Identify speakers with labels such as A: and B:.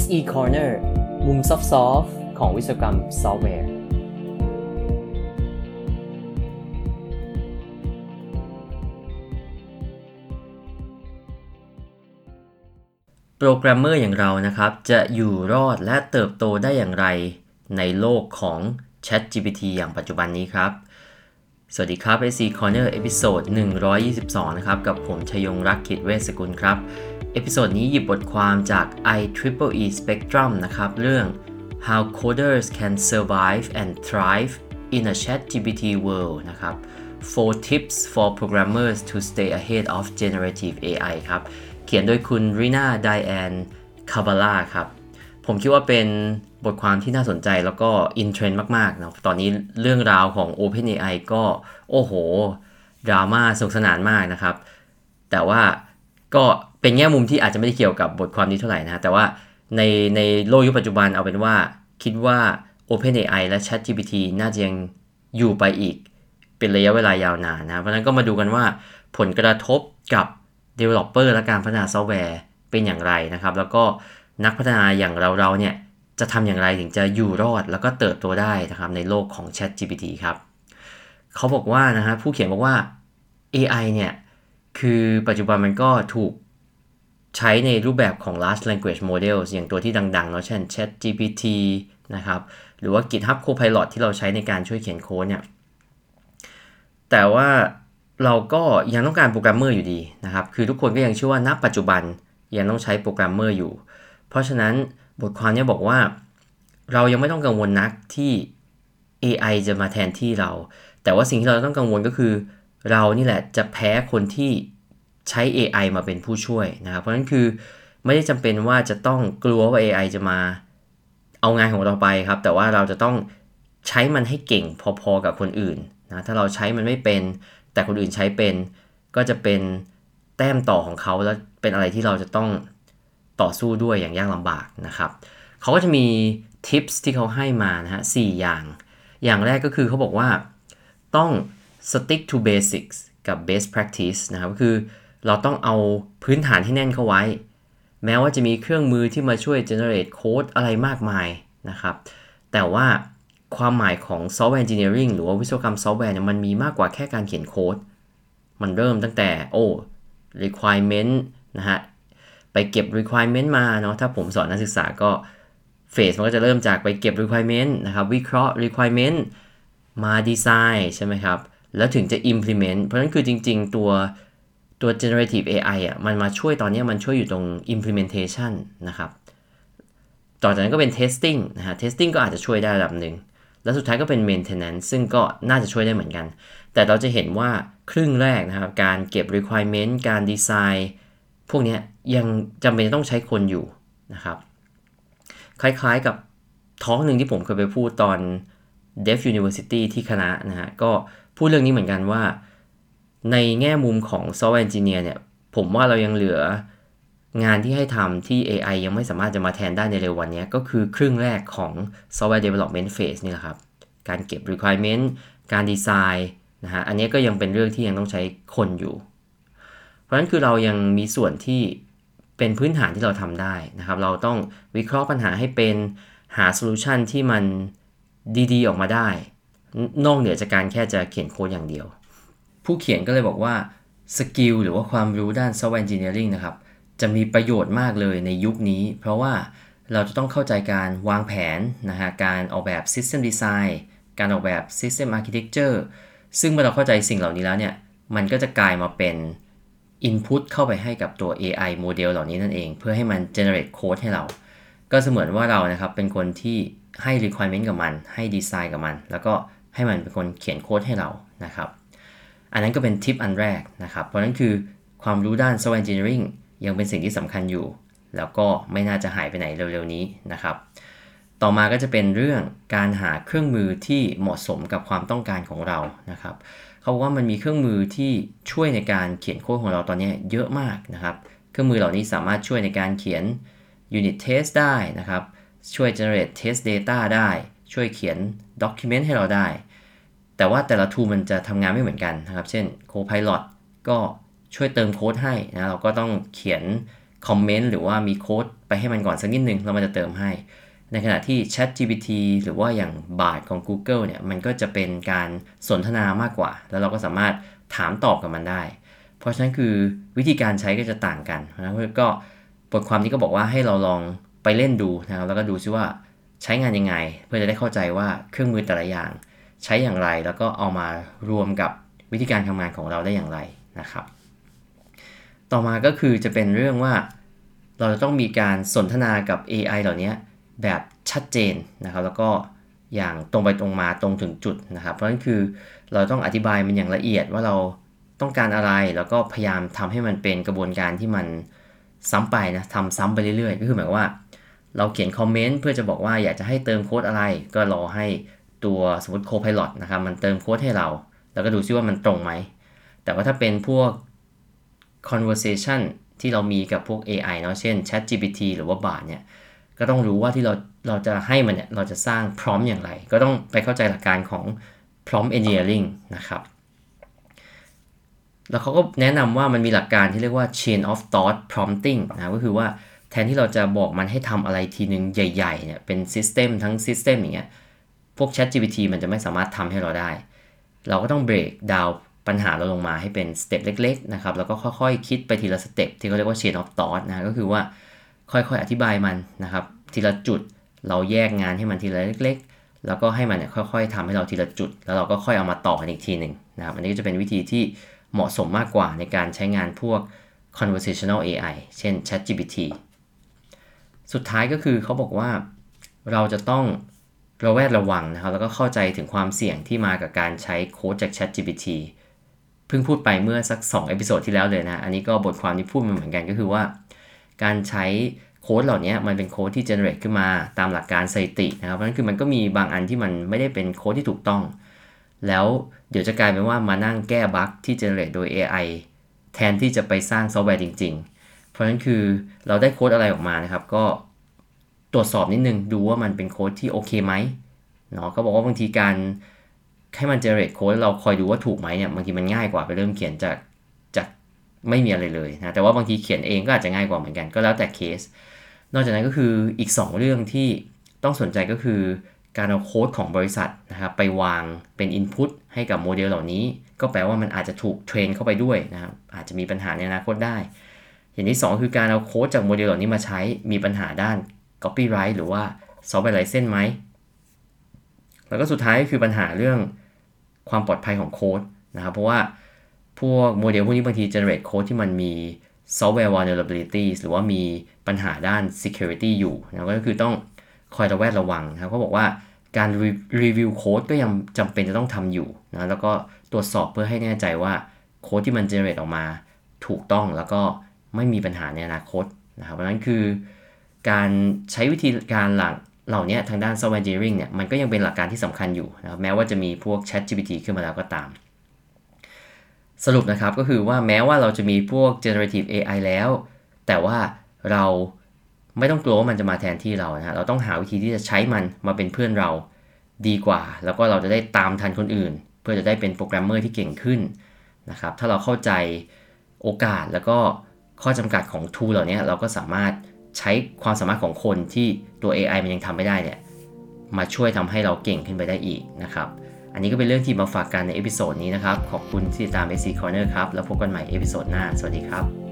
A: SE Corner มุม soft ของวิศวกรรมซอฟต์แวร์ โปรแกรมเมอร์อย่างเรานะครับ จะอยู่รอดและเติบโตได้อย่างไรในโลกของ ChatGPT อย่างปัจจุบันนี้ครับ สวัสดีครับ SE Corner episode 122 นะครับ กับผมชยงรักขิดเวสกุลครับ episode นี้หยิบบทความจาก IEEE Spectrum นะครับ เรื่อง How Coders Can Survive and Thrive in a ChatGPT World นะครับ Four Tips for Programmers to Stay Ahead of Generative AI ครับ เขียนโดยคุณ Rina Diane Caballar ครับ ผมคิดว่าเป็นบทความที่น่าสนใจแล้วก็อินเทรนด์มากๆนะตอนนี้เรื่องราวของ OpenAI ก็โอ้โห ดราม่าสนุกสนานมากนะครับ แต่ว่าก็ เป็นแง่มุมที่อาจจะไม่ได้เกี่ยวกับบทความนี้เท่าไหร่นะแต่ว่าในในโลกยุคปัจจุบันเอาเป็นว่า คิดว่า OpenAI และ ChatGPT น่าจะยังอยู่ไปอีก เป็นระยะเวลายาวนานนะ เพราะฉะนั้นก็มาดูกันว่าผลกระทบกับ Developer และการพัฒนาซอฟต์แวร์เป็นอย่างไรนะครับ แล้วก็นักพัฒนาอย่างเราๆเนี่ย จะทำอย่างไรถึงจะอยู่รอดแล้วก็เติบโตได้นะครับในโลกของ ChatGPT ครับเขาบอกว่านะฮะผู้เขียนบอกว่า AI เนี่ย คือปัจจุบันมันก็ถูก ใช้ในรูปแบบของ large language models อย่างตัวที่ดังๆเนาะเช่น ChatGPT นะครับ หรือว่า GitHub Copilot ที่เราใช้ในการช่วยเขียนโค้ดเนี่ย แต่ว่าเราก็ยังต้องการโปรแกรมเมอร์อยู่ดีนะครับ คือทุกคนก็ยังเชื่อว่าณปัจจุบันยังต้องใช้โปรแกรมเมอร์อยู่ เพราะฉะนั้นบทความนี้บอกว่า เรายังไม่ต้องกังวลนักที่ AI จะมาแทนที่เรา แต่ว่าสิ่งที่เราต้องกังวลก็คือ เรานี่แหละจะแพ้คนที่ ใช้ AI มาเป็นผู้ช่วยนะครับ เพราะฉะนั้นคือไม่ได้จำเป็นว่าจะต้องกลัวว่า AI จะมาเอางานของเราไปครับ แต่ว่าเราจะต้องใช้มันให้เก่งพอๆกับคนอื่นนะถ้าเราใช้มันไม่เป็น แต่คนอื่นใช้เป็น ก็จะเป็นแต้มต่อของเขาแล้วเป็นอะไรที่เราจะต้องต่อสู้ด้วยอย่างยากลำบากนะครับเขาก็จะมีทิปส์ที่เขาให้มานะฮะสอย่าง อย่างแรกก็คือเขาบอกว่าต้อง stick to basics กับ best practice นะครับก็คือ เราต้องเอาพื้นฐานที่แน่นเข้าไว้ แม้ว่าจะมีเครื่องมือที่มาช่วย generate code อะไรมากมายนะครับ แต่ว่าความหมายของ software engineering หรือว่าวิศวกรรมซอฟต์แวร์เนี่ยมันมีมากกว่าแค่การเขียนโค้ด มันเริ่มตั้งแต่โอ้ requirement นะฮะ ไปเก็บ requirement มาเนาะ ถ้าผมสอนนักศึกษาก็เฟสมันก็จะเริ่มจากไปเก็บ requirement นะครับ วิเคราะห์ requirement มาดีไซน์ใช่ไหมครับ แล้วถึงจะ implement เพราะฉะนั้นคือจริง ๆ ตัว ตัว generative AI อะมันมาช่วยตอนนี้มันช่วยอยู่ตรง implementation นะครับ ต่อจากนั้นก็เป็น testing นะฮะ testing ก็อาจจะช่วยได้ระดับหนึ่ง แล้วสุดท้ายก็เป็น maintenance ซึ่งก็น่าจะช่วยได้เหมือนกัน แต่เราจะเห็นว่าครึ่งแรกนะครับ การเก็บ requirement การดีไซน์พวกนี้ยังจำเป็นต้องใช้คนอยู่นะครับ คล้ายๆกับท้องหนึ่งที่ผมเคยไปพูดตอน Dev University ที่คณะนะฮะ ก็พูดเรื่องนี้เหมือนกันว่า ในแง่มุมของ Software Engineer เนี่ย ผมว่าเรายังเหลืองานที่ให้ทำที่ AI ยังไม่สามารถจะมาแทนได้ในเร็ววันนี้ ก็คือครึ่งแรกของ Software Development Phase นี่แหละครับ การเก็บ requirement การดีไซน์นะฮะ อันนี้ก็ยังเป็นเรื่องที่ยังต้องใช้คนอยู่ เพราะฉะนั้นคือเรายังมีส่วนที่เป็นพื้นฐานที่เราทำได้นะครับ เราต้องวิเคราะห์ปัญหาให้เป็นหา solution ที่มันดีๆ ออกมาได้ นอกเหนือจากการแค่จะเขียนโค้ดอย่างเดียว ผู้เขียนก็เลยบอกว่า skill หรือว่าความรู้ด้าน Software Engineering นะครับจะมีประโยชน์มากเลยในยุคนี้ เพราะว่าเราจะต้องเข้าใจการวางแผนนะฮะการออกแบบ System Design การออกแบบ System Architecture ซึ่งเมื่อเราเข้าใจสิ่งเหล่านี้แล้วเนี่ย มันก็จะกลายมาเป็น Input เข้าไปให้กับตัว AI โมเดลเหล่านี้นั่นเอง เพื่อให้มัน generate code ให้เรา ก็เสมือนว่าเรานะครับเป็นคนที่ให้ requirement กับมัน ให้ดีไซน์กับมัน แล้วก็ให้มันเป็นคนเขียนโค้ดให้เรานะครับ อันนั้นก็เป็นทิปอันแรกนะครับ เพราะนั้นคือความรู้ด้าน software engineering ยังเป็นสิ่งที่สำคัญอยู่ แล้วก็ไม่น่าจะหายไปไหนเร็วๆนี้นะครับ ต่อมาก็จะเป็นเรื่องการหาเครื่องมือที่เหมาะสมกับความต้องการของเรานะครับเขาบอกว่ามันมีเครื่องมือที่ช่วยในการเขียนโค้ดของเราตอนนี้เยอะมากนะครับ เครื่องมือเหล่านี้สามารถช่วยในการเขียน unit test ได้นะครับ ช่วย generate test data ได้ ช่วยเขียน document ให้เราได้ แต่ว่าแต่ละ tool มันจะทำงานไม่เหมือนกันนะครับ เช่น Copilot ก็ช่วยเติมโค้ดให้นะเราก็ต้องเขียนคอมเมนต์หรือว่ามีโค้ดไปให้มันก่อนสักนิดนึงแล้วมันจะเติมให้ ในขณะที่ Chat GPT หรือว่าอย่างบาทของ Google เนี่ยมันก็จะเป็นการสนทนามากกว่า แล้วเราก็สามารถถามตอบกับมันได้ เพราะฉะนั้นคือวิธีการใช้ก็จะต่างกันนะก็บทความนี้ก็บอกว่าให้เราลองไปเล่นดูนะครับแล้วก็ดูซิว่าใช้งานยังไง เพื่อจะได้เข้าใจว่าเครื่องมือแต่ละอย่าง ใช้อย่างไร แล้วก็เอามารวมกับวิธีการทำงานของเราได้อย่างไรนะครับ ต่อมาก็คือจะเป็นเรื่องว่าเราจะต้องมีการสนทนากับ AI เหล่านี้แบบชัดเจนนะครับ แล้วก็อย่างตรงไปตรงมาตรงถึงจุดนะครับ เพราะนั้นคือเราต้องอธิบายมันอย่างละเอียดว่าเราต้องการอะไรแล้วก็พยายามทำให้มันเป็นกระบวนการที่มันซ้ำไปนะทำซ้ำไปเรื่อยๆ ก็คือหมายว่า เราเขียนคอมเมนต์เพื่อจะบอกว่าอยากจะให้เติมโค้ดอะไร ก็รอให้ ตัวสมมติ Copilot นะครับ มันเติมโค้ดให้เรา แล้วก็ดูซิว่ามันตรงไหม แต่ว่าถ้าเป็นพวก conversation ที่เรามีกับพวก AI เนาะเช่น Chat GPT หรือว่าบาทเนี่ย ก็ต้องรู้ว่าที่เราเราจะให้มันเนี่ย เราจะสร้างพร้อมอย่างไร ก็ต้องไปเข้าใจหลักการของ prompt engineering นะครับ แล้วเขาก็แนะนำว่ามันมีหลักการที่เรียกว่า chain of thought prompting นะก็คือว่าแทนที่เราจะบอกมันให้ทำอะไรทีนึงใหญ่ๆเนี่ยเป็น system ทั้ง system อย่างเงี้ย พวก ChatGPT มันจะไม่สามารถทำให้เราได้ เราก็ต้อง breakdown ปัญหาเราลงมาให้เป็น step เล็กๆนะครับ แล้วก็ค่อยๆ คิดไปทีละ step ที่เขาเรียกว่า chain of thought นะ ก็คือว่าค่อยๆ อธิบายมันนะครับ ทีละจุด เราแยกงานให้มันทีละเล็ก ๆ แล้วก็ให้มันเนี่ยค่อยๆทำให้เราทีละจุด แล้วเราก็ค่อยเอามาต่อกันอีกทีหนึ่งนะครับ อันนี้ก็จะเป็นวิธีที่เหมาะสมมากกว่าในการใช้งานพวก conversational AI เช่น Chat GPT สุดท้ายก็คือเขาบอกว่าเราจะต้อง ระแวดระวังนะครับ แล้วก็เข้าใจถึงความเสี่ยงที่มากับการใช้โค้ดจาก Chat GPT เพิ่งพูดไปเมื่อสัก2 episode ที่แล้วเลยนะ อันนี้ก็บทความที่พูดมาเหมือนกันก็คือว่า การใช้โค้ดเหล่านี้มันเป็นโค้ดที่ generate ขึ้นมาตามหลักการสถิตินะครับเพราะฉะนั้นคือมันก็มีบางอันที่มันไม่ได้เป็นโค้ดที่ถูกต้อง แล้วเดี๋ยวจะกลายเป็นว่ามานั่งแก้บั๊กที่ generate โดย AI แทนที่จะไปสร้างซอฟต์แวร์จริง ๆ เพราะฉะนั้นคือเราได้โค้ดอะไรออกมานะครับ ก็ ตรวจสอบนิดนึงดูว่ามันเป็นโค้ดที่โอเคไหมเนาะก็บอกว่าบางทีการให้มัน generate โค้ดเราคอยดูว่าถูกไหมเนี่ยบางทีมันง่ายกว่าไปเริ่มเขียนจากจากไม่มีอะไรเลยนะแต่ว่าบางทีเขียนเองก็อาจจะง่ายกว่าเหมือนกันก็แล้วแต่เคส นอกจากนั้นก็คืออีก 2 เรื่องที่ต้องสนใจก็คือการเอาโค้ดของบริษัทนะครับไปวางเป็น Input ให้กับโมเดลเหล่านี้ ก็แปลว่ามันอาจจะถูก train เข้าไปด้วยนะครับอาจจะมีปัญหาในอนาคตได้ อย่างที่ 2 คือการเอาโค้ดจากโมเดลเหล่านี้มาใช้มีปัญหาด้าน Copyright หรือว่า Software License ไหม แล้วก็สุดท้ายก็คือปัญหาเรื่องความปลอดภัยของโค้ดนะครับ เพราะว่าพวกโมเดลพวกนี้บางที generate โค้ดที่มันมี software vulnerabilities หรือว่ามีปัญหาด้าน security อยู่นะก็คือต้องคอยระแวดระวังนะครับเขาบอกว่าการรีวิวโค้ดก็ยังจำเป็นจะต้องทำอยู่นะแล้วก็ตรวจสอบเพื่อให้แน่ใจว่าโค้ดที่มัน generate ออกมาถูกต้องแล้วก็ไม่มีปัญหาในอนาคตนะครับเพราะนั้นคือ การใช้วิธีการหลังเหล่านี้ทางด้าน software engineering เนี่ยมันก็ยังเป็นหลักการที่สำคัญอยู่นะครับแม้ว่าจะมีพวก Chat GPT ขึ้นมาแล้วก็ตาม สรุปนะครับก็คือว่าแม้ว่าเราจะมีพวก generative AI แล้ว แต่ว่าเราไม่ต้องกลัวว่ามันจะมาแทนที่เรานะเราต้องหาวิธีที่จะใช้มันมาเป็นเพื่อนเราดีกว่า แล้วก็เราจะได้ตามทันคนอื่น เพื่อจะได้เป็นโปรแกรมเมอร์ที่เก่งขึ้นนะครับถ้าเราเข้าใจโอกาสแล้วก็ข้อจำกัดของ tool เหล่านี้เราก็สามารถ ใช้ความสามารถของคนที่ตัว AI มันยังทำไม่ได้เนี่ยมาช่วยทำให้เราเก่งขึ้นไปได้อีกนะครับ อันนี้ก็เป็นเรื่องที่มาฝากกันใน episode นี้นะครับ ขอบคุณที่ติดตาม SC Corner ครับ แล้วพบกันใหม่ episode หน้า สวัสดีครับ